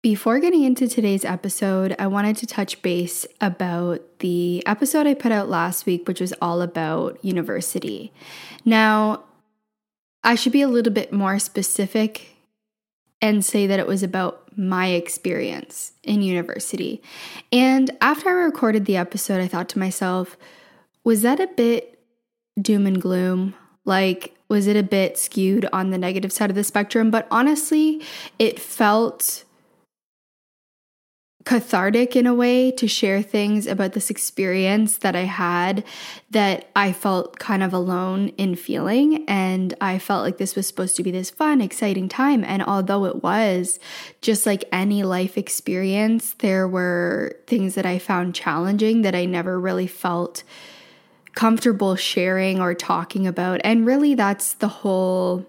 Before getting into today's episode, I wanted to touch base about the episode I put out last week, which was all about university. Now, I should be a little bit more specific and say that it was about my experience in university. And after I recorded the episode, I thought to myself, was that a bit doom and gloom? Like, was it a bit skewed on the negative side of the spectrum? But honestly, it felt cathartic in a way to share things about this experience that I had that I felt kind of alone in feeling. And I felt like this was supposed to be this fun, exciting time. And although it was just like any life experience, there were things that I found challenging that I never really felt comfortable sharing or talking about. And really, that's the whole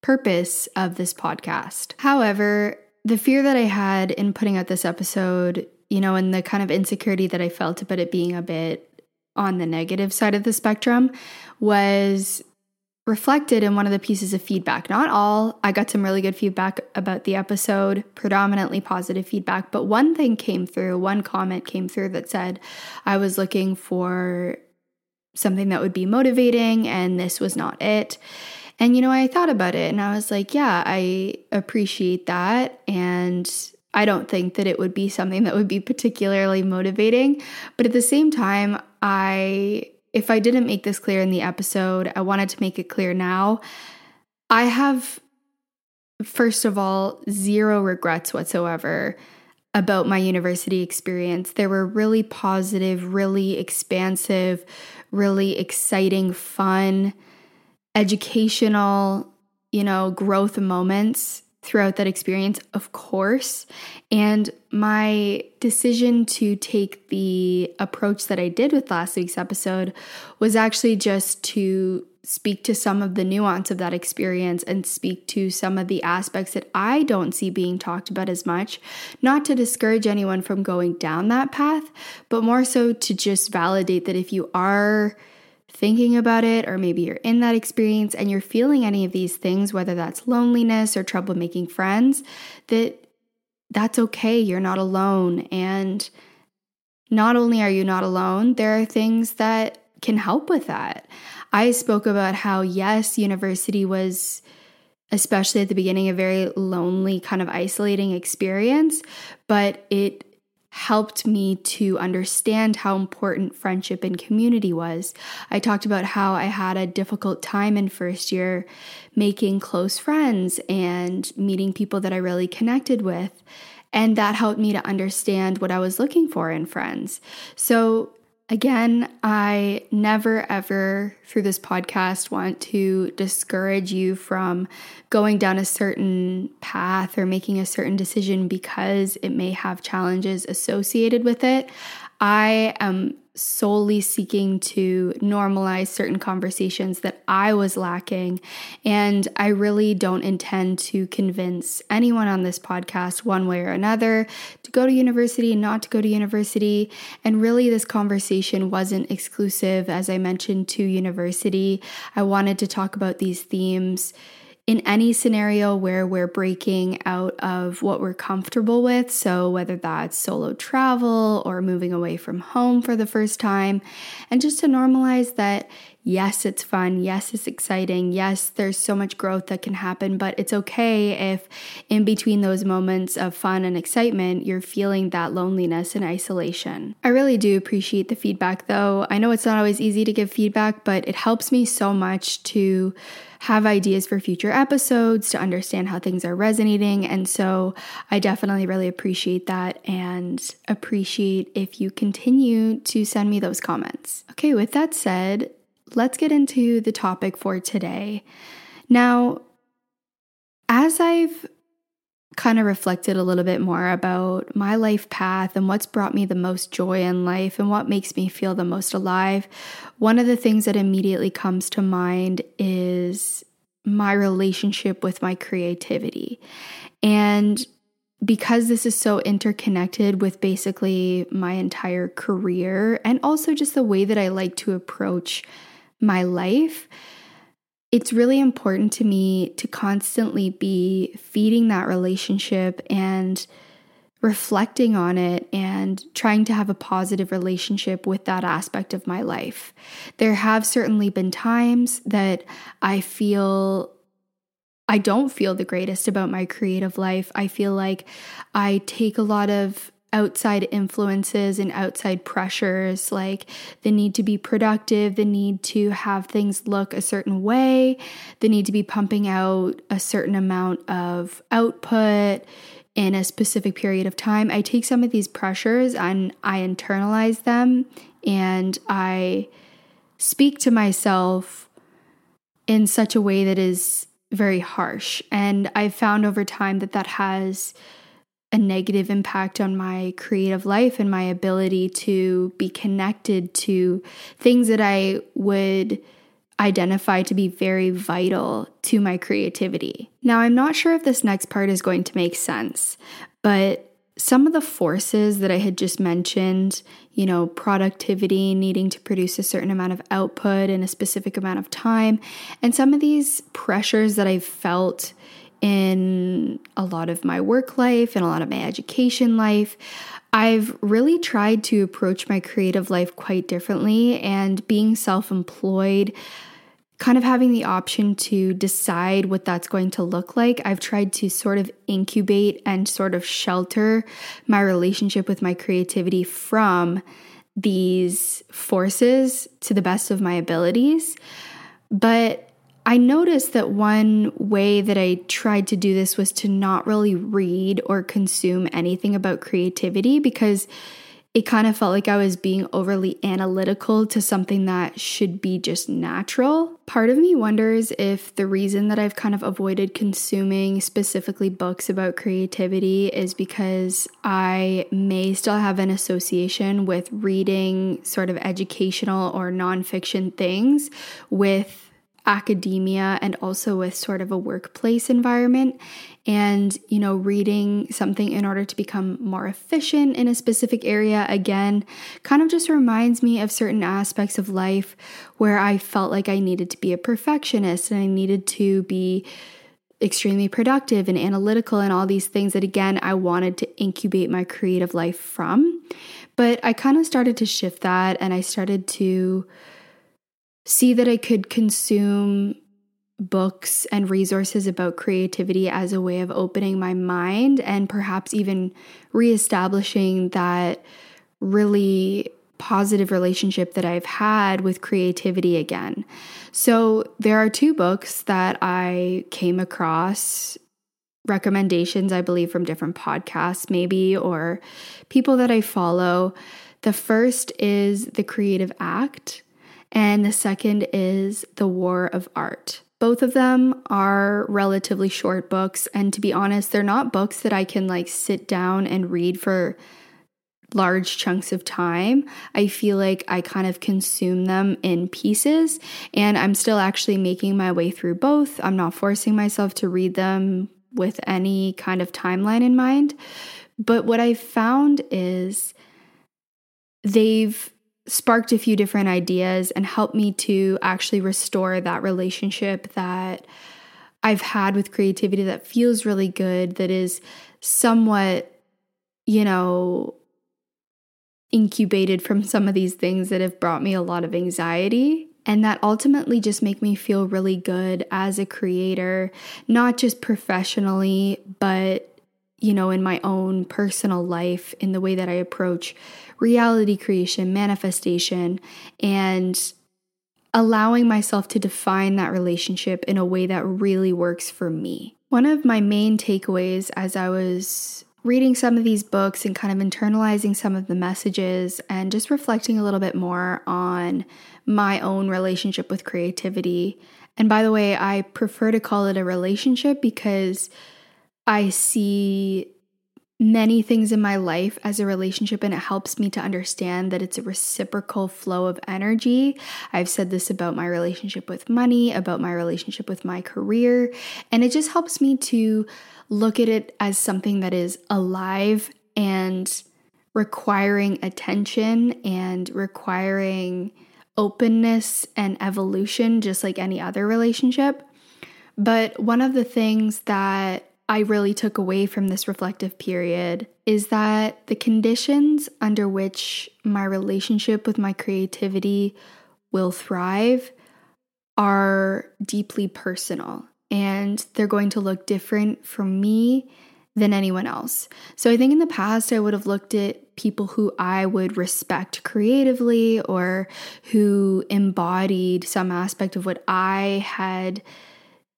purpose of this podcast. However, the fear that I had in putting out this episode, you know, and the kind of insecurity that I felt about it being a bit on the negative side of the spectrum was reflected in one of the pieces of feedback. Not all, I got some really good feedback about the episode, predominantly positive feedback, but one thing came through, one comment came through that said I was looking for something that would be motivating and this was not it. And, you know, I thought about it and I was like, yeah, I appreciate that. And I don't think that it would be something that would be particularly motivating. But at the same time, I, if I didn't make this clear in the episode, I wanted to make it clear now. I have, first of all, zero regrets whatsoever about my university experience. There were really positive, really expansive, really exciting, fun, educational, you know, growth moments throughout that experience, of course. And my decision to take the approach that I did with last week's episode was actually just to speak to some of the nuance of that experience and speak to some of the aspects that I don't see being talked about as much, not to discourage anyone from going down that path, but more so to just validate that if you are thinking about it, or maybe you're in that experience and you're feeling any of these things, whether that's loneliness or trouble making friends, that that's okay. You're not alone. And not only are you not alone, there are things that can help with that. I spoke about how, yes, university was, especially at the beginning, a very lonely, kind of isolating experience, but it helped me to understand how important friendship and community was. I talked about how I had a difficult time in first year making close friends and meeting people that I really connected with. And that helped me to understand what I was looking for in friends. So, Again, I never ever through this podcast want to discourage you from going down a certain path or making a certain decision because it may have challenges associated with it. I am solely seeking to normalize certain conversations that I was lacking. And I really don't intend to convince anyone on this podcast, one way or another, to go to university, and not to go to university. And really, this conversation wasn't exclusive, as I mentioned, to university. I wanted to talk about these themes in any scenario where we're breaking out of what we're comfortable with, so whether that's solo travel or moving away from home for the first time, and just to normalize that yes, it's fun. Yes, it's exciting. Yes, there's so much growth that can happen, but it's okay if in between those moments of fun and excitement, you're feeling that loneliness and isolation. I really do appreciate the feedback though. I know it's not always easy to give feedback, but it helps me so much to have ideas for future episodes, to understand how things are resonating. And so I definitely really appreciate that and appreciate if you continue to send me those comments. Okay, with that said, let's get into the topic for today. Now, as I've kind of reflected a little bit more about my life path and what's brought me the most joy in life and what makes me feel the most alive, one of the things that immediately comes to mind is my relationship with my creativity. And because this is so interconnected with basically my entire career and also just the way that I like to approach my life, it's really important to me to constantly be feeding that relationship and reflecting on it and trying to have a positive relationship with that aspect of my life. There have certainly been times that I feel I don't feel the greatest about my creative life. I feel like I take a lot of outside influences and outside pressures, like the need to be productive, the need to have things look a certain way, the need to be pumping out a certain amount of output in a specific period of time. I take some of these pressures and I internalize them and I speak to myself in such a way that is very harsh. And I've found over time that that has a negative impact on my creative life and my ability to be connected to things that I would identify to be very vital to my creativity. Now, I'm not sure if this next part is going to make sense, but some of the forces that I had just mentioned, you know, productivity, needing to produce a certain amount of output in a specific amount of time, and some of these pressures that I've felt in a lot of my work life and a lot of my education life. I've really tried to approach my creative life quite differently, and being self employed, kind of having the option to decide what that's going to look like, I've tried to sort of incubate and sort of shelter my relationship with my creativity from these forces to the best of my abilities. But I noticed that one way that I tried to do this was to not really read or consume anything about creativity because it kind of felt like I was being overly analytical to something that should be just natural. Part of me wonders if the reason that I've kind of avoided consuming specifically books about creativity is because I may still have an association with reading sort of educational or nonfiction things with academia and also with sort of a workplace environment and you know reading something in order to become more efficient in a specific area again kind of just reminds me of certain aspects of life where I felt like I needed to be a perfectionist and I needed to be extremely productive and analytical and all these things that again I wanted to incubate my creative life from. But I kind of started to shift that and I started to see that I could consume books and resources about creativity as a way of opening my mind and perhaps even reestablishing that really positive relationship that I've had with creativity again. So, there are two books that I came across recommendations, I believe, from different podcasts, maybe, or people that I follow. The first is The Creative Act and the second is The War of Art. Both of them are relatively short books, and to be honest, they're not books that I can like sit down and read for large chunks of time. I feel like I kind of consume them in pieces, and I'm still actually making my way through both. I'm not forcing myself to read them with any kind of timeline in mind. But what I've found is they've sparked a few different ideas and helped me to actually restore that relationship that I've had with creativity that feels really good, that is somewhat, you know, incubated from some of these things that have brought me a lot of anxiety. and that ultimately just make me feel really good as a creator, not just professionally, but you know, in my own personal life, in the way that I approach reality creation, manifestation, and allowing myself to define that relationship in a way that really works for me. One of my main takeaways as I was reading some of these books and kind of internalizing some of the messages and just reflecting a little bit more on my own relationship with creativity. And by the way, I prefer to call it a relationship because I see many things in my life as a relationship and it helps me to understand that it's a reciprocal flow of energy. I've said this about my relationship with money, about my relationship with my career, and it just helps me to look at it as something that is alive and requiring attention and requiring openness and evolution just like any other relationship. But one of the things that I really took away from this reflective period is that the conditions under which my relationship with my creativity will thrive are deeply personal and they're going to look different for me than anyone else. So I think in the past I would have looked at people who I would respect creatively or who embodied some aspect of what I had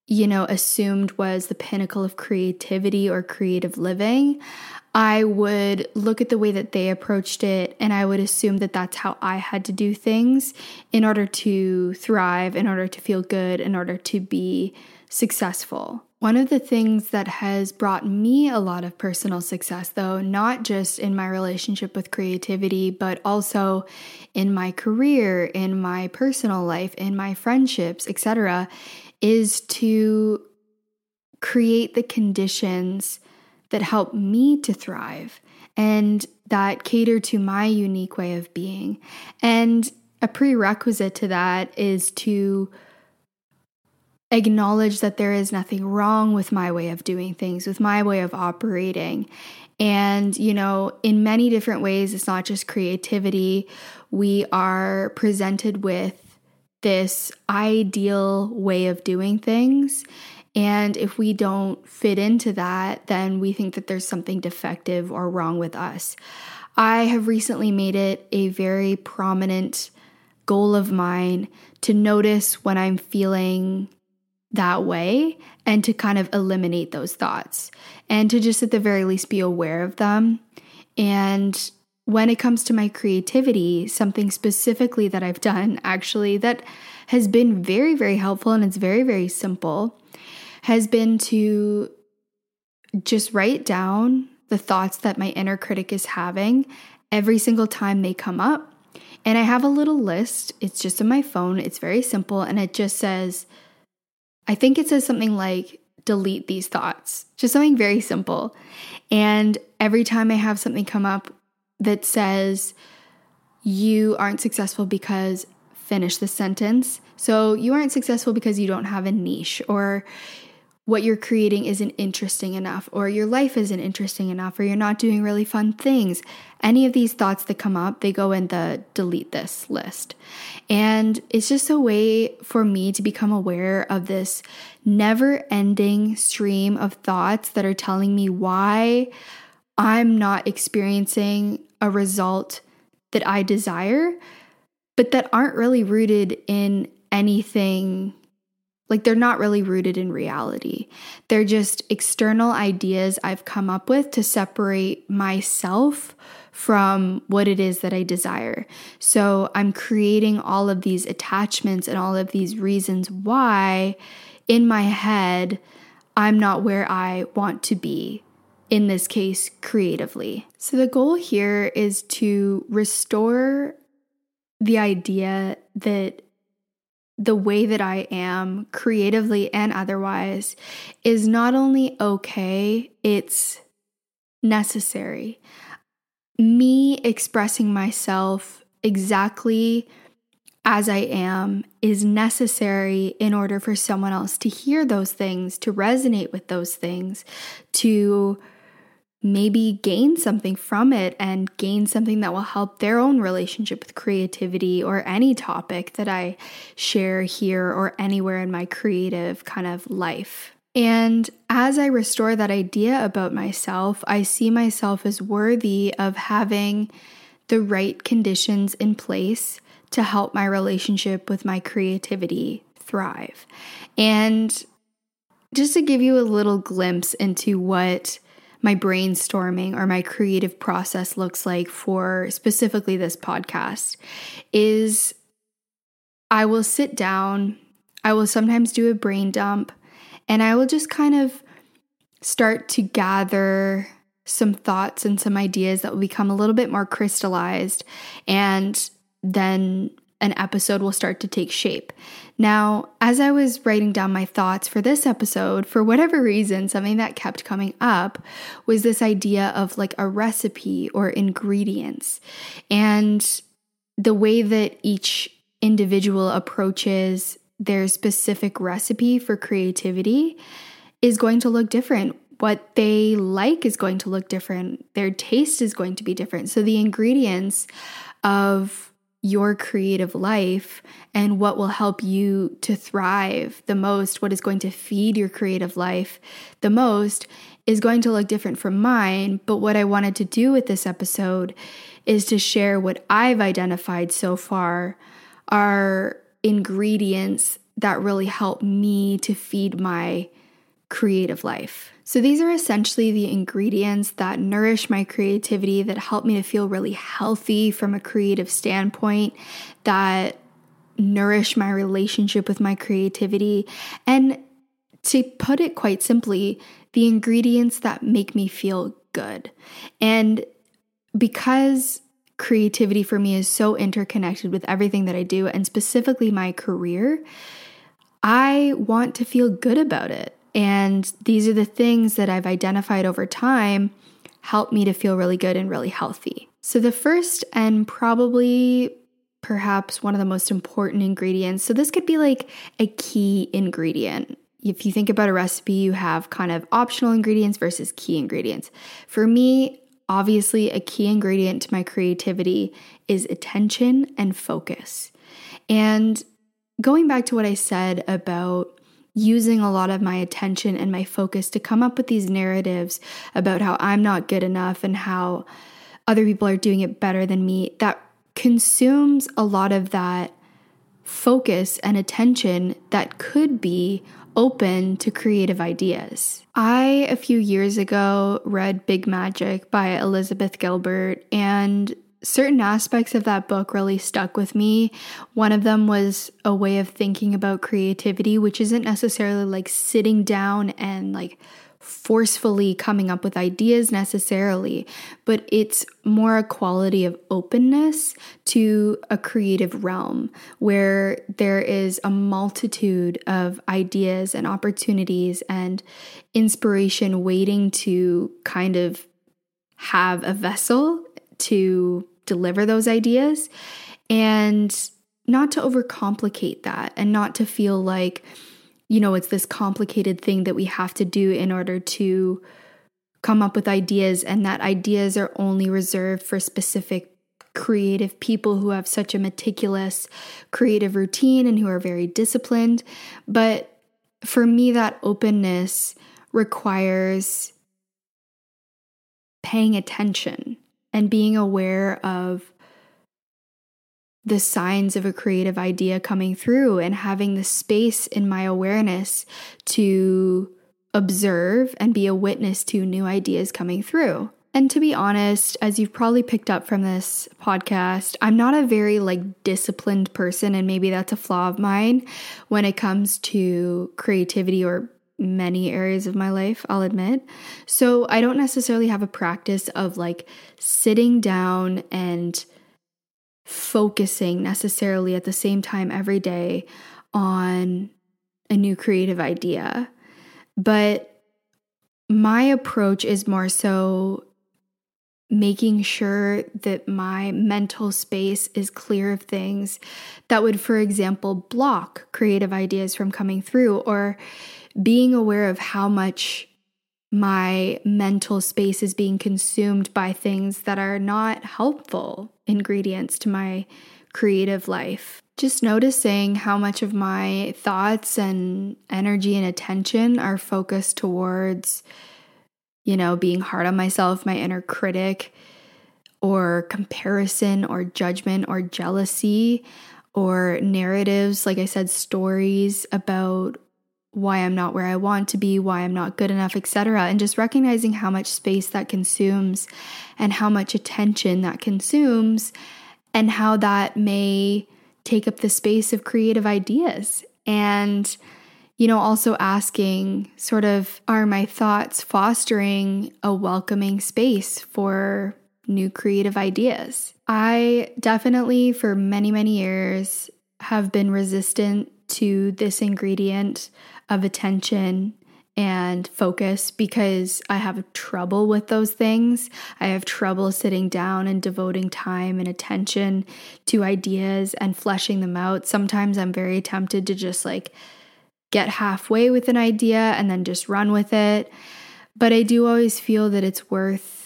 you know, assumed was the pinnacle of creativity or creative living, I would look at the way that they approached it and I would assume that that's how I had to do things in order to thrive, in order to feel good, in order to be successful. One of the things that has brought me a lot of personal success, though, not just in my relationship with creativity, but also in my career, in my personal life, in my friendships, etc., is to create the conditions that help me to thrive and that cater to my unique way of being. And a prerequisite to that is to acknowledge that there is nothing wrong with my way of doing things, with my way of operating. And, you know, in many different ways, it's not just creativity. We are presented with this ideal way of doing things. And if we don't fit into that, then we think that there's something defective or wrong with us. I have recently made it a very prominent goal of mine to notice when I'm feeling that way and to kind of eliminate those thoughts and to just at the very least be aware of them and when it comes to my creativity, something specifically that I've done actually that has been very, very helpful and it's very, very simple has been to just write down the thoughts that my inner critic is having every single time they come up. And I have a little list. It's just on my phone. It's very simple. And it just says, I think it says something like, delete these thoughts, just something very simple. And every time I have something come up that says you aren't successful because finish the sentence. So you aren't successful because you don't have a niche or what you're creating isn't interesting enough, or your life isn't interesting enough, or you're not doing really fun things. Any of these thoughts that come up, they go in the delete this list. And it's just a way for me to become aware of this never ending stream of thoughts that are telling me why I'm not experiencing a result that I desire, but that aren't really rooted in anything. Like they're not really rooted in reality. They're just external ideas I've come up with to separate myself from what it is that I desire. So I'm creating all of these attachments and all of these reasons why in my head I'm not where I want to be in this case, creatively. So the goal here is to restore the idea that the way that I am, creatively and otherwise, is not only okay, it's necessary. Me expressing myself exactly as I am is necessary in order for someone else to hear those things, to resonate with those things, to maybe gain something from it and gain something that will help their own relationship with creativity or any topic that I share here or anywhere in my creative kind of life. And as I restore that idea about myself, I see myself as worthy of having the right conditions in place to help my relationship with my creativity thrive. And just to give you a little glimpse into what my brainstorming or my creative process looks like for specifically this podcast is I will sit down, I will sometimes do a brain dump, and I will just kind of start to gather some thoughts and some ideas that will become a little bit more crystallized and then an episode will start to take shape. Now, as I was writing down my thoughts for this episode, for whatever reason, something that kept coming up was this idea of like a recipe or ingredients and the way that each individual approaches their specific recipe for creativity is going to look different. What they like is going to look different. Their taste is going to be different. So, the ingredients of your creative life and what will help you to thrive the most, what is going to feed your creative life the most, is going to look different from mine. But what I wanted to do with this episode is to share what I've identified so far are ingredients that really help me to feed my creative life. So, these are essentially the ingredients that nourish my creativity, that help me to feel really healthy from a creative standpoint, that nourish my relationship with my creativity. And to put it quite simply, the ingredients that make me feel good. And because creativity for me is so interconnected with everything that I do, and specifically my career, I want to feel good about it. And these are the things that I've identified over time help me to feel really good and really healthy. So, the first and probably perhaps one of the most important ingredients, so this could be like a key ingredient. If you think about a recipe, you have kind of optional ingredients versus key ingredients. For me, obviously, a key ingredient to my creativity is attention and focus. And going back to what I said about using a lot of my attention and my focus to come up with these narratives about how I'm not good enough and how other people are doing it better than me, that consumes a lot of that focus and attention that could be open to creative ideas. I, a few years ago, read Big Magic by Elizabeth Gilbert, and certain aspects of that book really stuck with me. One of them was a way of thinking about creativity, which isn't necessarily like sitting down and like forcefully coming up with ideas necessarily, but it's more a quality of openness to a creative realm where there is a multitude of ideas and opportunities and inspiration waiting to kind of have a vessel to deliver those ideas and not to overcomplicate that and not to feel like, you know, it's this complicated thing that we have to do in order to come up with ideas and that ideas are only reserved for specific creative people who have such a meticulous creative routine and who are very disciplined. But for me, that openness requires paying attention and being aware of the signs of a creative idea coming through and having the space in my awareness to observe and be a witness to new ideas coming through. And to be honest, as you've probably picked up from this podcast, I'm not a very like disciplined person and maybe that's a flaw of mine when it comes to creativity or many areas of my life, I'll admit. So I don't necessarily have a practice of like sitting down and focusing necessarily at the same time every day on a new creative idea. But my approach is more so making sure that my mental space is clear of things that would, for example, block creative ideas from coming through or being aware of how much my mental space is being consumed by things that are not helpful ingredients to my creative life. Just noticing how much of my thoughts and energy and attention are focused towards, you know, being hard on myself, my inner critic, or comparison, or judgment, or jealousy, or narratives, like I said, stories about why I'm not where I want to be, why I'm not good enough, etc. And just recognizing how much space that consumes and how much attention that consumes and how that may take up the space of creative ideas. And you know, also asking sort of are my thoughts fostering a welcoming space for new creative ideas? I definitely, for many, many years, have been resistant to this ingredient of attention and focus because I have trouble with those things. I have trouble sitting down and devoting time and attention to ideas and fleshing them out. Sometimes I'm very tempted to just like get halfway with an idea and then just run with it. But I do always feel that it's worth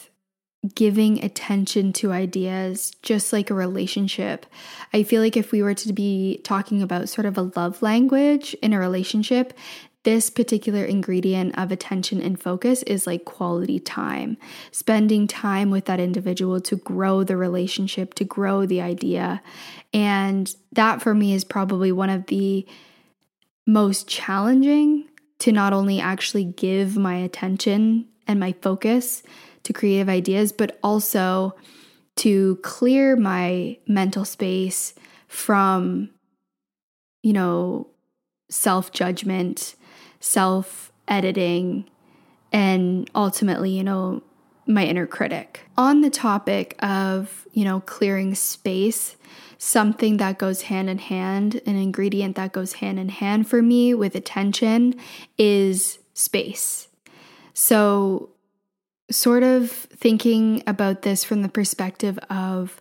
giving attention to ideas, just like a relationship. I feel like if we were to be talking about sort of a love language in a relationship, this particular ingredient of attention and focus is like quality time, spending time with that individual to grow the relationship, to grow the idea. And that for me is probably one of the most challenging to not only actually give my attention and my focus to creative ideas, but also to clear my mental space from, you know, self judgment self editing, and ultimately, you know, my inner critic. On the topic of, you know, clearing space, something that goes hand in hand, an ingredient that goes hand in hand for me with attention is space. So, sort of thinking about this from the perspective of,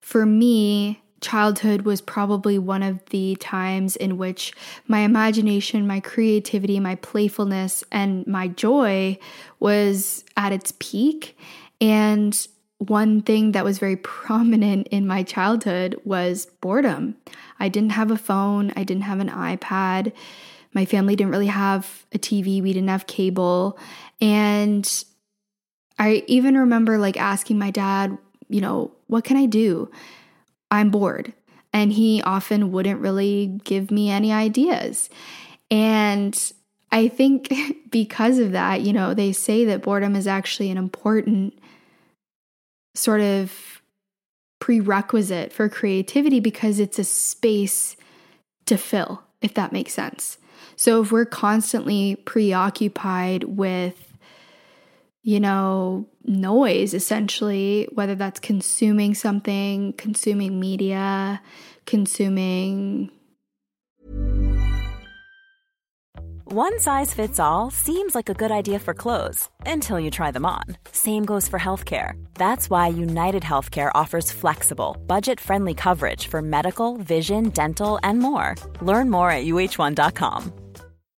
for me, childhood was probably one of the times in which my imagination, my creativity, my playfulness, and my joy was at its peak. And one thing that was very prominent in my childhood was boredom. I didn't have a phone, I didn't have an iPad. My family didn't really have a TV, we didn't have cable. And I even remember like asking my dad, you know, what can I do? I'm bored. And he often wouldn't really give me any ideas. And I think because of that, you know, they say that boredom is actually an important sort of prerequisite for creativity because it's a space to fill, if that makes sense. So if we're constantly preoccupied with you know, noise essentially, whether that's consuming something, consuming media, consuming. One size fits all seems like a good idea for clothes until you try them on. Same goes for healthcare. That's why United Healthcare offers flexible, budget friendly coverage for medical, vision, dental, and more. Learn more at uh1.com.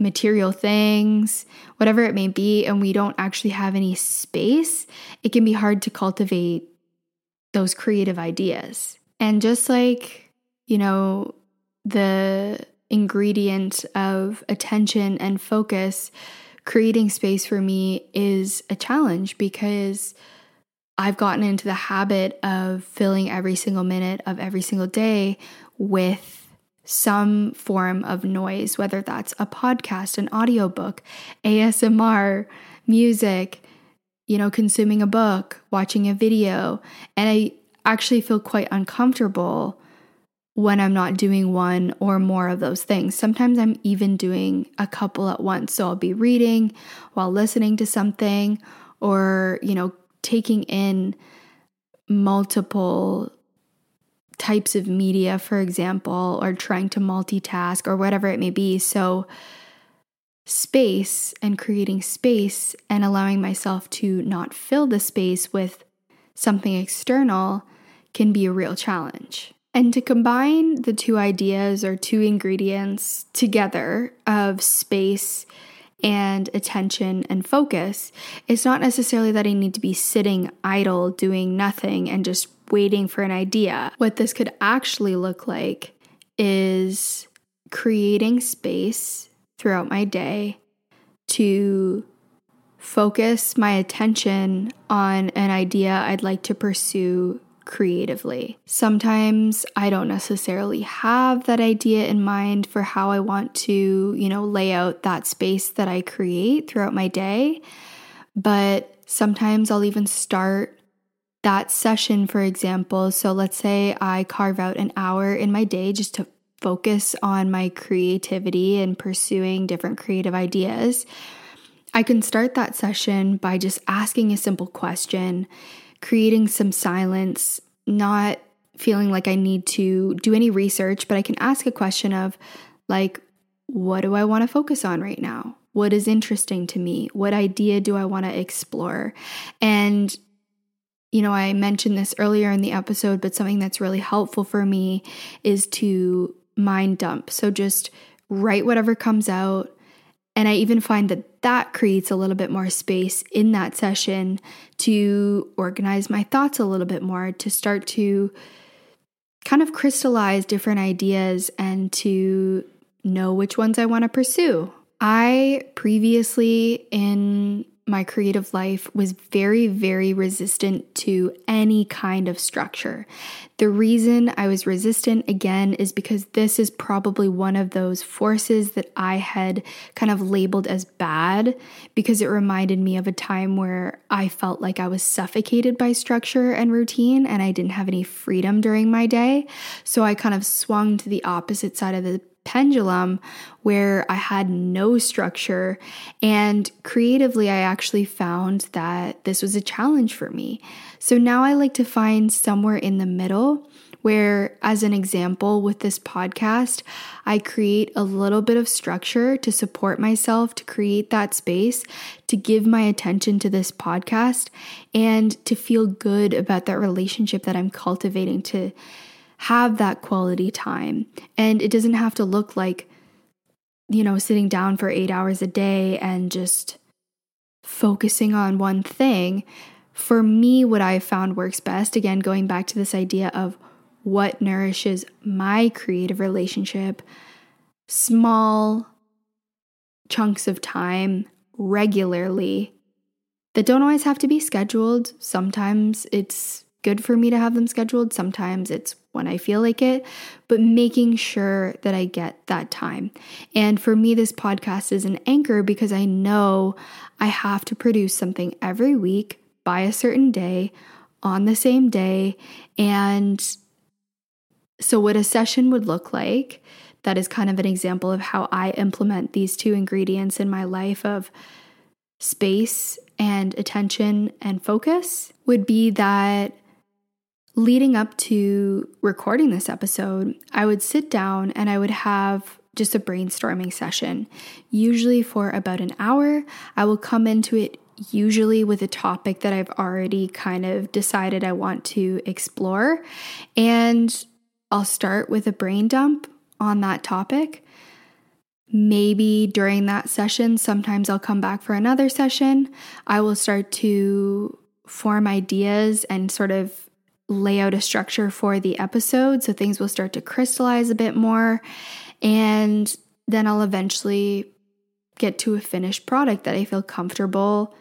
Material things, whatever it may be, and we don't actually have any space, it can be hard to cultivate those creative ideas. And just like, you know, the ingredient of attention and focus, creating space for me is a challenge because I've gotten into the habit of filling every single minute of every single day with some form of noise, whether that's a podcast, an audiobook, ASMR, music, you know, consuming a book, watching a video. And I actually feel quite uncomfortable when I'm not doing one or more of those things. Sometimes I'm even doing a couple at once. So I'll be reading while listening to something or, you know, taking in multiple types of media, for example, or trying to multitask or whatever it may be. So, space and creating space and allowing myself to not fill the space with something external can be a real challenge. And to combine the two ideas or two ingredients together of space and attention and focus, it's not necessarily that I need to be sitting idle doing nothing and just waiting for an idea. What this could actually look like is creating space throughout my day to focus my attention on an idea I'd like to pursue creatively. Sometimes I don't necessarily have that idea in mind for how I want to, you know, lay out that space that I create throughout my day, but sometimes I'll even start that session, for example. So let's say I carve out an hour in my day just to focus on my creativity and pursuing different creative ideas. I can start that session by just asking a simple question, creating some silence, not feeling like I need to do any research, but I can ask a question of, like, what do I want to focus on right now? What is interesting to me? What idea do I want to explore? And you know, I mentioned this earlier in the episode, but something that's really helpful for me is to mind dump. So just write whatever comes out. And I even find that that creates a little bit more space in that session to organize my thoughts a little bit more, to start to kind of crystallize different ideas and to know which ones I want to pursue. I previously, in my creative life was very, very resistant to any kind of structure. The reason I was resistant again is because this is probably one of those forces that I had kind of labeled as bad because it reminded me of a time where I felt like I was suffocated by structure and routine and I didn't have any freedom during my day. So I kind of swung to the opposite side of the pendulum where I had no structure. And creatively, I actually found that this was a challenge for me. So now I like to find somewhere in the middle where, as an example, with this podcast, I create a little bit of structure to support myself, to create that space, to give my attention to this podcast, and to feel good about that relationship that I'm cultivating to have that quality time. And it doesn't have to look like, you know, sitting down for eight hours a day and just focusing on one thing. For me, what I found works best, again, going back to this idea of what nourishes my creative relationship, small chunks of time regularly that don't always have to be scheduled. Sometimes it's good for me to have them scheduled, sometimes it's when I feel like it, but making sure that I get that time. And for me, this podcast is an anchor because I know I have to produce something every week by a certain day on the same day. And so, what a session would look like, that is kind of an example of how I implement these two ingredients in my life of space and attention and focus, would be that leading up to recording this episode, I would sit down and I would have just a brainstorming session, usually for about an hour. I will come into it usually with a topic that I've already kind of decided I want to explore. And I'll start with a brain dump on that topic. Maybe during that session, sometimes I'll come back for another session. I will start to form ideas and sort of lay out a structure for the episode. So things will start to crystallize a bit more. And then I'll eventually get to a finished product that I feel comfortable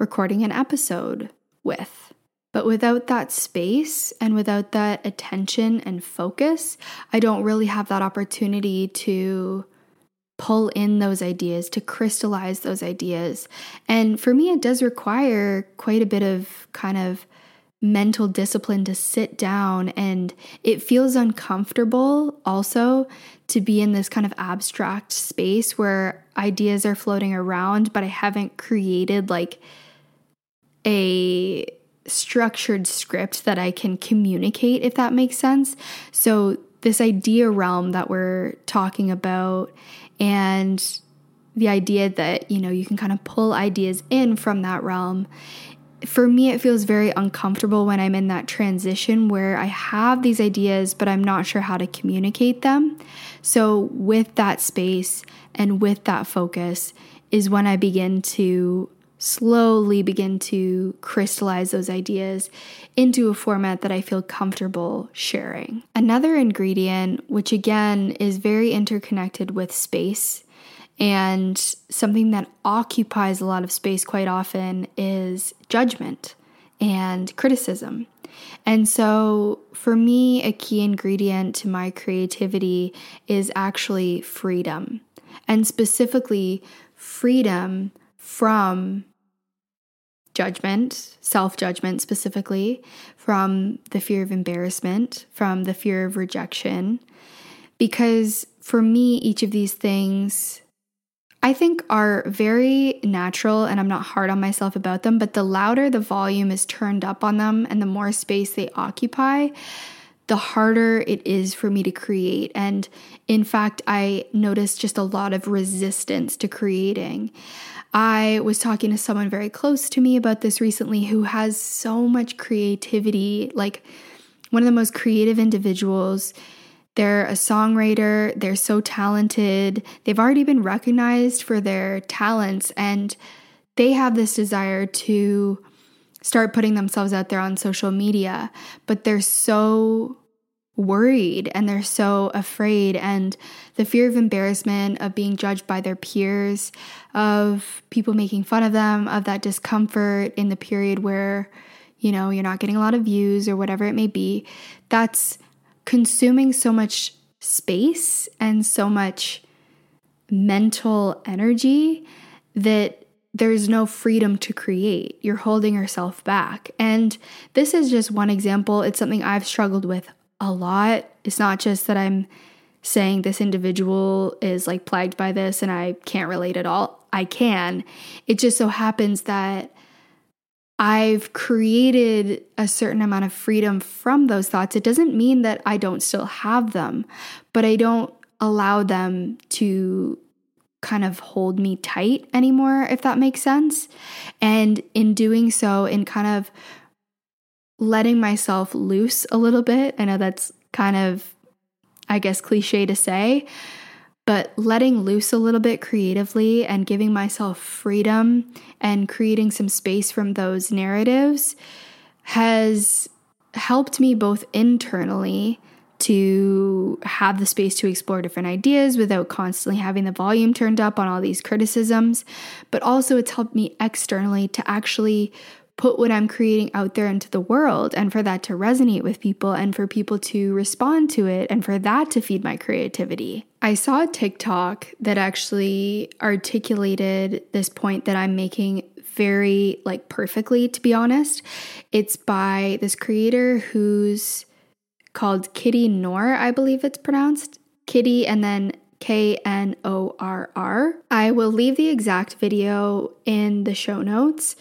recording an episode with. But without that space and without that attention and focus, I don't really have that opportunity to pull in those ideas, to crystallize those ideas. And for me, it does require quite a bit of kind of mental discipline to sit down and it feels uncomfortable also to be in this kind of abstract space where ideas are floating around but I haven't created like a structured script that I can communicate, if that makes sense. So, this idea realm that we're talking about, and the idea that, you know, you can kind of pull ideas in from that realm. For me, it feels very uncomfortable when I'm in that transition where I have these ideas, but I'm not sure how to communicate them. So, with that space and with that focus, is when I begin to slowly begin to crystallize those ideas into a format that I feel comfortable sharing. Another ingredient, which again is very interconnected with space and something that occupies a lot of space quite often, is judgment and criticism. And so, for me, a key ingredient to my creativity is actually freedom, and specifically, freedom from judgment, self judgment specifically, from the fear of embarrassment, from the fear of rejection. Because for me, each of these things I think are very natural and I'm not hard on myself about them, but the louder the volume is turned up on them and the more space they occupy, the harder it is for me to create. And in fact, I noticed just a lot of resistance to creating. I was talking to someone very close to me about this recently who has so much creativity, like one of the most creative individuals. They're a songwriter, they're so talented, they've already been recognized for their talents, and they have this desire to start putting themselves out there on social media, but they're so worried and they're so afraid and the fear of embarrassment of being judged by their peers of people making fun of them of that discomfort in the period where you know you're not getting a lot of views or whatever it may be. That's consuming so much space and so much mental energy that there's no freedom to create. You're holding yourself back. And this is just one example. It's something I've struggled with a lot. It's not just that I'm saying this individual is like plagued by this and I can't relate at all. I can. It just so happens that I've created a certain amount of freedom from those thoughts. It doesn't mean that I don't still have them, but I don't allow them to kind of hold me tight anymore, if that makes sense. And in doing so, in kind of letting myself loose a little bit. I know that's kind of, I guess, cliche to say, but letting loose a little bit creatively and giving myself freedom and creating some space from those narratives has helped me both internally to have the space to explore different ideas without constantly having the volume turned up on all these criticisms, but also it's helped me externally to actually put what I'm creating out there into the world and for that to resonate with people and for people to respond to it and for that to feed my creativity. I saw a TikTok that actually articulated this point that I'm making very like perfectly to be honest. It's by this creator who's called Kitty Nor, I believe it's pronounced. Kitty and then K N O R R. I will leave the exact video in the show notes,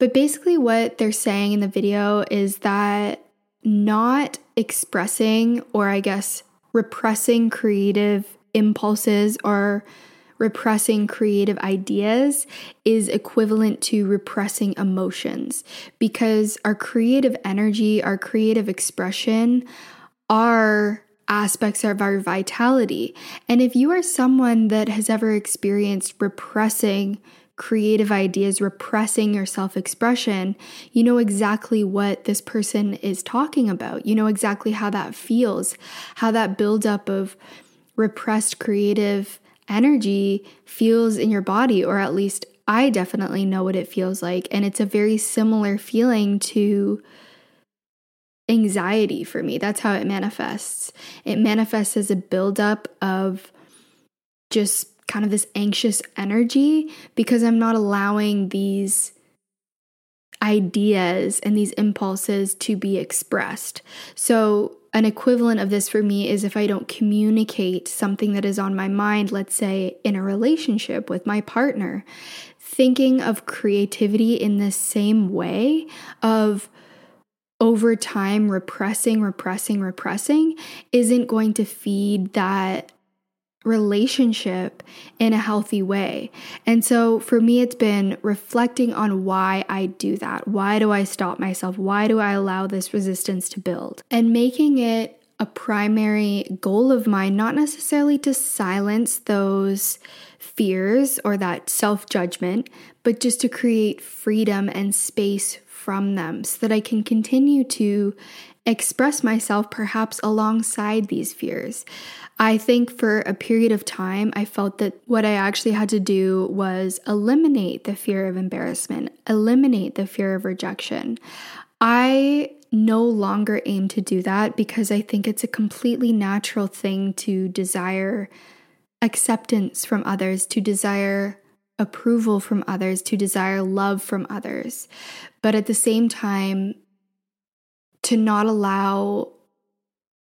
but basically, what they're saying in the video is that not expressing, or I guess repressing creative impulses or repressing creative ideas is equivalent to repressing emotions because our creative energy, our creative expression are aspects of our vitality. And if you are someone that has ever experienced repressing creative ideas, repressing your self expression, you know exactly what this person is talking about. You know exactly how that feels, how that buildup of repressed creative energy feels in your body, or at least I definitely know what it feels like. And it's a very similar feeling to anxiety for me. That's how it manifests. It manifests as a buildup of just kind of this anxious energy because I'm not allowing these ideas and these impulses to be expressed. So, an equivalent of this for me is if I don't communicate something that is on my mind, let's say in a relationship with my partner, thinking of creativity in the same way of over time repressing, repressing, repressing isn't going to feed that relationship in a healthy way. And so for me, it's been reflecting on why I do that. Why do I stop myself? Why do I allow this resistance to build? And making it a primary goal of mine, not necessarily to silence those fears or that self judgment, but just to create freedom and space from them so that I can continue to express myself perhaps alongside these fears. I think for a period of time, I felt that what I actually had to do was eliminate the fear of embarrassment, eliminate the fear of rejection. I no longer aim to do that because I think it's a completely natural thing to desire acceptance from others, to desire approval from others, to desire love from others. But at the same time, to not allow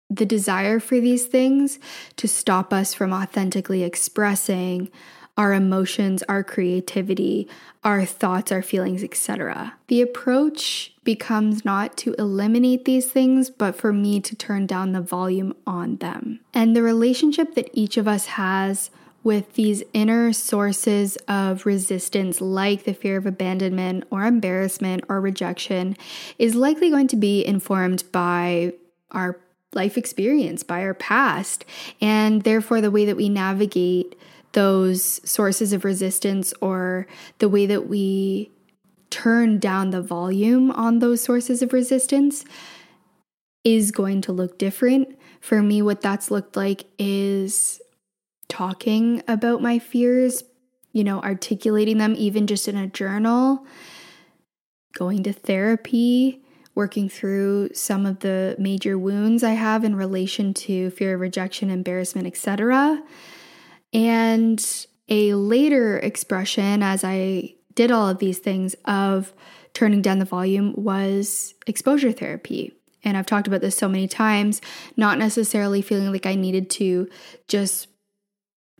the desire for these things to stop us from authentically expressing our emotions, our creativity, our thoughts, our feelings, etc. The approach becomes not to eliminate these things, but for me to turn down the volume on them. And the relationship that each of us has with these inner sources of resistance, like the fear of abandonment or embarrassment or rejection, is likely going to be informed by our life experience, by our past, and therefore the way that we navigate those sources of resistance or the way that we turn down the volume on those sources of resistance is going to look different. For me, what that's looked like is talking about my fears, you know, articulating them even just in a journal, going to therapy, working through some of the major wounds I have in relation to fear of rejection, embarrassment, etc. And a later expression as I did all of these things of turning down the volume was exposure therapy. And I've talked about this so many times, not necessarily feeling like I needed to just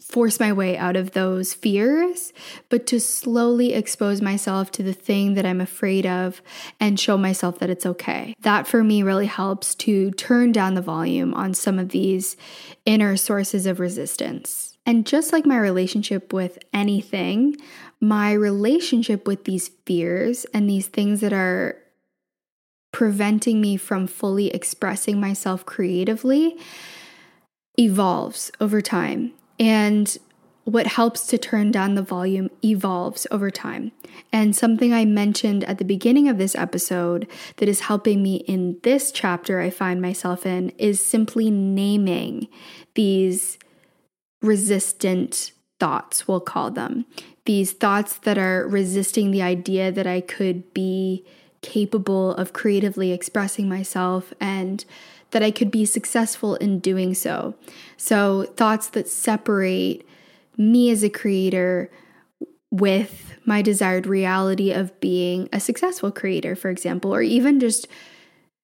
force my way out of those fears, but to slowly expose myself to the thing that I'm afraid of and show myself that it's okay. That for me really helps to turn down the volume on some of these inner sources of resistance. And just like my relationship with anything, my relationship with these fears and these things that are preventing me from fully expressing myself creatively evolves over time. And what helps to turn down the volume evolves over time. And something I mentioned at the beginning of this episode that is helping me in this chapter I find myself in is simply naming these resistant thoughts, we'll call them. These thoughts that are resisting the idea that I could be capable of creatively expressing myself and that I could be successful in doing so. So, thoughts that separate me as a creator with my desired reality of being a successful creator, for example, or even just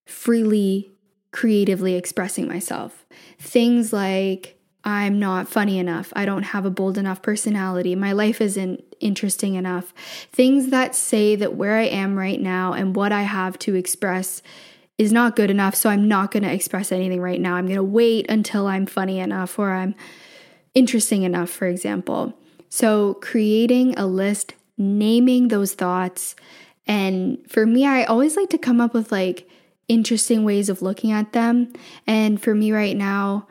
freely creatively expressing myself. Things like, I'm not funny enough. I don't have a bold enough personality. My life isn't interesting enough. Things that say that where I am right now and what I have to express is not good enough, so I'm not going to express anything right now. I'm going to wait until I'm funny enough or I'm interesting enough, for example. So, creating a list, naming those thoughts. And for me, I always like to come up with like interesting ways of looking at them. And for me right now,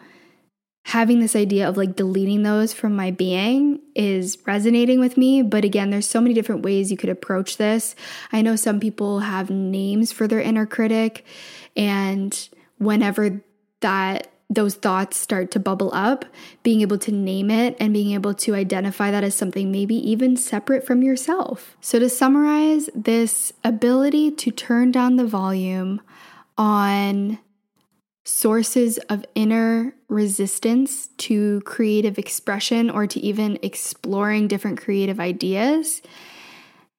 having this idea of like deleting those from my being is resonating with me. But again, there's so many different ways you could approach this. I know some people have names for their inner critic, and whenever that those thoughts start to bubble up, being able to name it and being able to identify that as something maybe even separate from yourself. So, to summarize, this ability to turn down the volume on sources of inner resistance to creative expression or to even exploring different creative ideas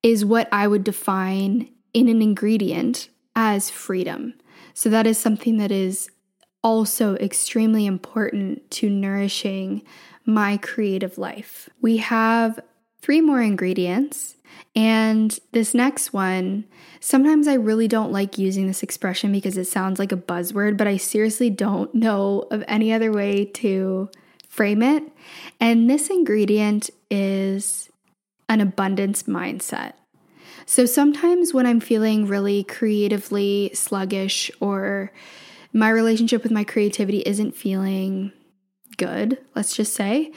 is what I would define in an ingredient as freedom. So, that is something that is also extremely important to nourishing my creative life. We have three more ingredients, and this next one, sometimes I really don't like using this expression because it sounds like a buzzword, but I seriously don't know of any other way to frame it. And this ingredient is an abundance mindset. So sometimes when I'm feeling really creatively sluggish or my relationship with my creativity isn't feeling good, let's just say,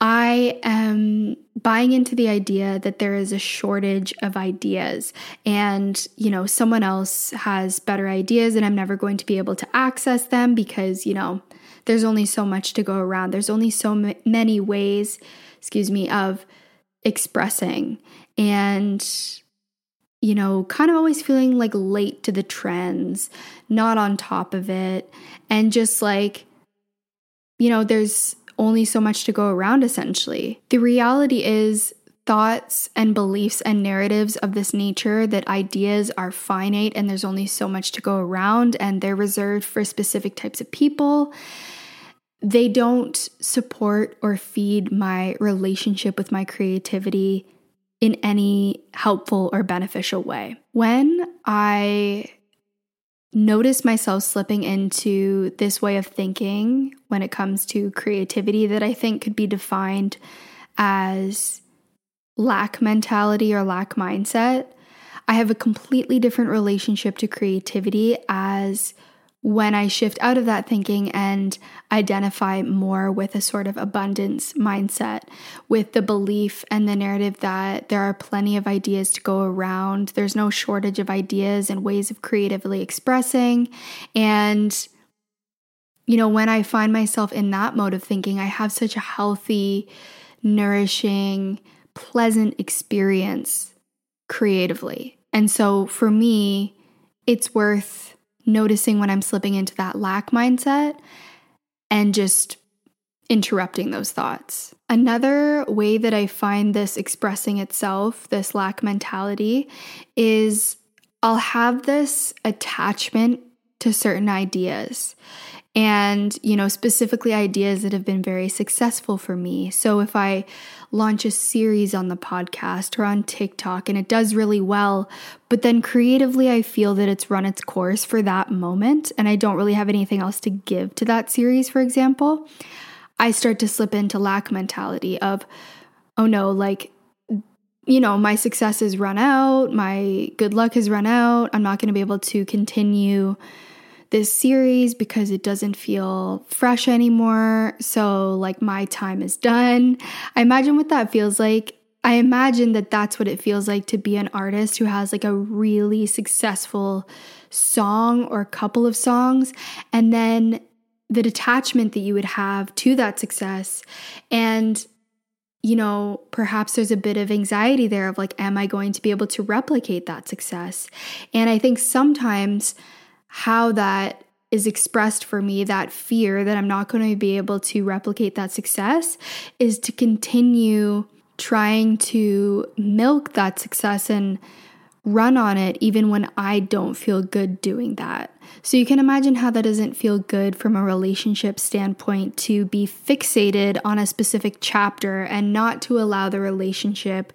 I am buying into the idea that there is a shortage of ideas and, you know, someone else has better ideas and I'm never going to be able to access them because, you know, there's only so much to go around. There's only so m- many ways, excuse me, of expressing. And you know, kind of always feeling like late to the trends, not on top of it, and just like, you know, there's only so much to go around essentially. The reality is, thoughts and beliefs and narratives of this nature that ideas are finite and there's only so much to go around and they're reserved for specific types of people. They don't support or feed my relationship with my creativity in any helpful or beneficial way. When I notice myself slipping into this way of thinking when it comes to creativity that I think could be defined as lack mentality or lack mindset, I have a completely different relationship to creativity as when I shift out of that thinking and identify more with a sort of abundance mindset, with the belief and the narrative that there are plenty of ideas to go around, there's no shortage of ideas and ways of creatively expressing. And, you know, when I find myself in that mode of thinking, I have such a healthy, nourishing, pleasant experience creatively. And so for me, it's worth noticing when I'm slipping into that lack mindset and just interrupting those thoughts. Another way that I find this expressing itself, this lack mentality, is I'll have this attachment to certain ideas and, you know, specifically ideas that have been very successful for me. So if I launch a series on the podcast or on TikTok and it does really well, but then creatively I feel that it's run its course for that moment and I don't really have anything else to give to that series, for example, I start to slip into lack mentality of, oh no, like, you know, my success has run out, my good luck has run out, I'm not going to be able to continue this series because it doesn't feel fresh anymore. So, like, my time is done. I imagine what that feels like. I imagine that that's what it feels like to be an artist who has like a really successful song or a couple of songs, and then the detachment that you would have to that success. And you know, perhaps there's a bit of anxiety there of like, am I going to be able to replicate that success? And I think sometimes how that is expressed for me, that fear that I'm not going to be able to replicate that success, is to continue trying to milk that success and run on it even when I don't feel good doing that. So you can imagine how that doesn't feel good from a relationship standpoint to be fixated on a specific chapter and not to allow the relationship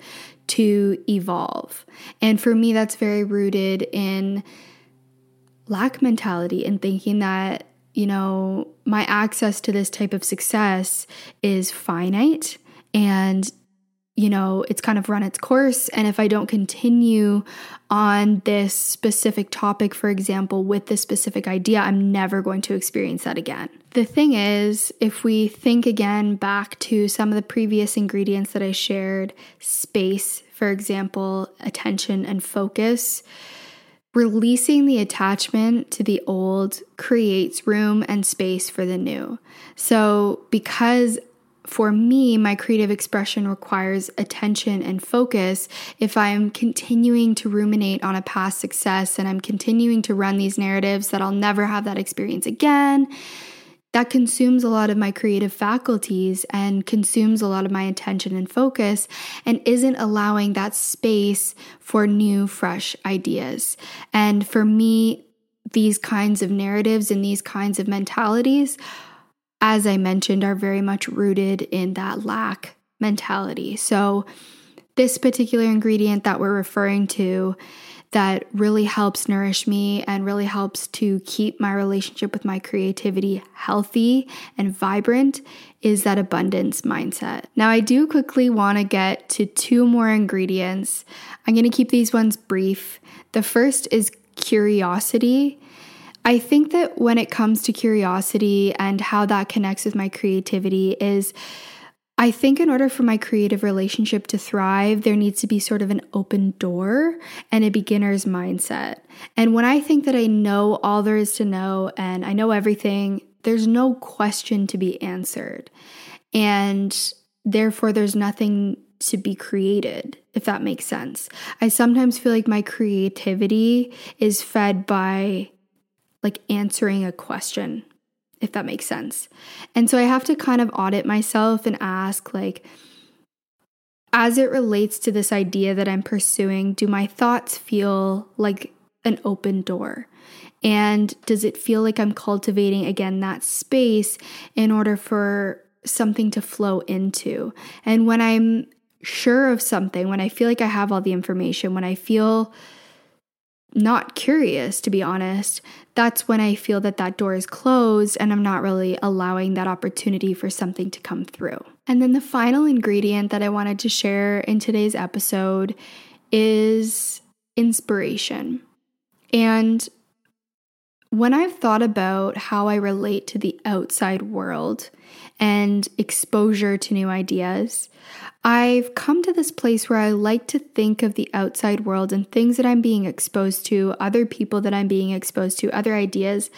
to evolve. And for me, that's very rooted in lack mentality and thinking that, you know, my access to this type of success is finite and you know, it's kind of run its course. And if I don't continue on this specific topic, for example, with this specific idea, I'm never going to experience that again. The thing is, if we think again back to some of the previous ingredients that I shared space, for example, attention and focus. Releasing the attachment to the old creates room and space for the new. So, because for me, my creative expression requires attention and focus. If I'm continuing to ruminate on a past success and I'm continuing to run these narratives that I'll never have that experience again, that consumes a lot of my creative faculties and consumes a lot of my attention and focus and isn't allowing that space for new, fresh ideas. And for me, these kinds of narratives and these kinds of mentalities as I mentioned, are very much rooted in that lack mentality. So, this particular ingredient that we're referring to that really helps nourish me and really helps to keep my relationship with my creativity healthy and vibrant is that abundance mindset. Now, I do quickly want to get to two more ingredients. I'm going to keep these ones brief. The first is curiosity. I think that when it comes to curiosity and how that connects with my creativity is I think in order for my creative relationship to thrive, there needs to be sort of an open door and a beginner's mindset. And when I think that I know all there is to know and I know everything, there's no question to be answered. And therefore, there's nothing to be created, if that makes sense. I sometimes feel like my creativity is fed by like answering a question, if that makes sense. And so I have to kind of audit myself and ask, like, as it relates to this idea that I'm pursuing, do my thoughts feel like an open door? And does it feel like I'm cultivating again that space in order for something to flow into? And when I'm sure of something, when I feel like I have all the information, when I feel not curious, to be honest, that's when I feel that that door is closed and I'm not really allowing that opportunity for something to come through. And then the final ingredient that I wanted to share in today's episode is inspiration. And when I've thought about how I relate to the outside world and exposure to new ideas, I've come to this place where I like to think of the outside world and things that I'm being exposed to, other people that I'm being exposed to, other ideas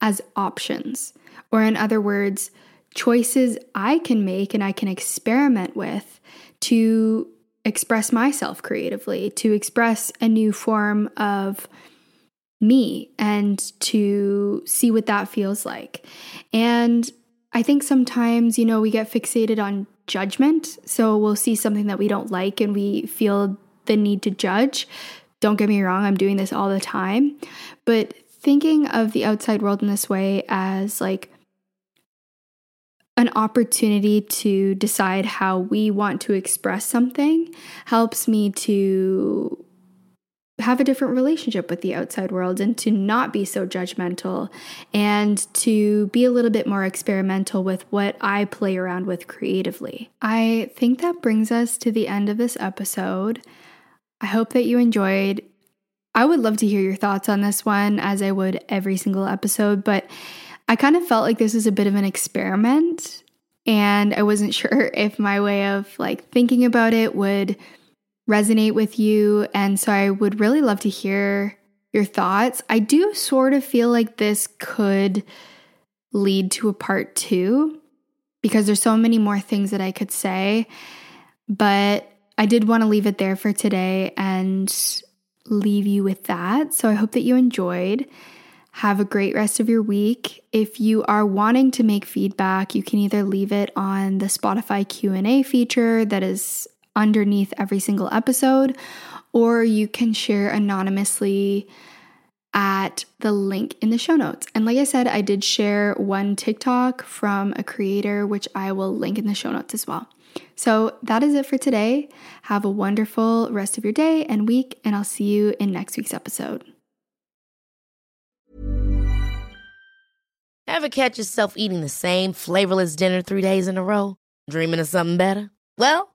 as options. Or, in other words, choices I can make and I can experiment with to express myself creatively, to express a new form of me and to see what that feels like. And I think sometimes, you know, we get fixated on judgment. So we'll see something that we don't like and we feel the need to judge. Don't get me wrong, I'm doing this all the time. But thinking of the outside world in this way as like an opportunity to decide how we want to express something helps me to have a different relationship with the outside world and to not be so judgmental and to be a little bit more experimental with what I play around with creatively. I think that brings us to the end of this episode. I hope that you enjoyed. I would love to hear your thoughts on this one, as I would every single episode, but I kind of felt like this was a bit of an experiment. And I wasn't sure if my way of like thinking about it would resonate with you. And so I would really love to hear your thoughts. I do sort of feel like this could lead to a part two because there's so many more things that I could say. But I did want to leave it there for today and leave you with that. So I hope that you enjoyed. Have a great rest of your week. If you are wanting to make feedback, you can either leave it on the Spotify Q&A feature that is underneath every single episode, or you can share anonymously at the link in the show notes. And like I said, I did share one TikTok from a creator, which I will link in the show notes as well. So that is it for today. Have a wonderful rest of your day and week, and I'll see you in next week's episode. Ever catch yourself eating the same flavorless dinner three days in a row? Dreaming of something better? Well,